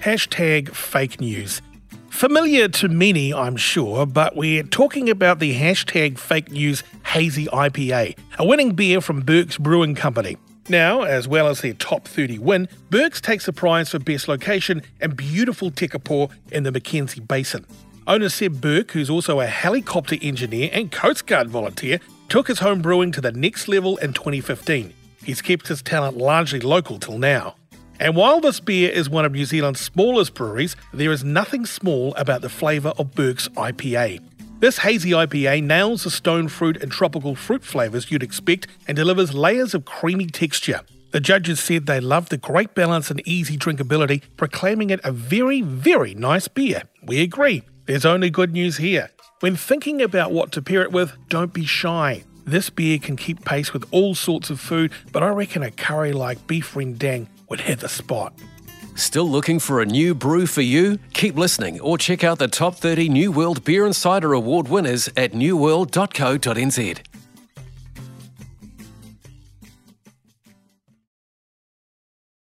Hashtag fake news. Familiar to many, I'm sure, but we're talking about the hashtag fake news hazy IPA, a winning beer from Burke's Brewing Company. Now, as well as their top 30 win, Burke's takes the prize for best location and beautiful Tekapo in the Mackenzie Basin. Owner Seb Burke, who's also a helicopter engineer and Coast Guard volunteer, took his home brewing to the next level in 2015. He's kept his talent largely local till now. And while this beer is one of New Zealand's smallest breweries, there is nothing small about the flavour of Burke's IPA. This hazy IPA nails the stone fruit and tropical fruit flavours you'd expect and delivers layers of creamy texture. The judges said they loved the great balance and easy drinkability, proclaiming it a very, very nice beer. We agree. There's only good news here. When thinking about what to pair it with, don't be shy. This beer can keep pace with all sorts of food, but I reckon a curry like beef rendang would hit the spot. Still looking for a new brew for you? Keep listening or check out the top 30 New World Beer & Cider Award winners at newworld.co.nz.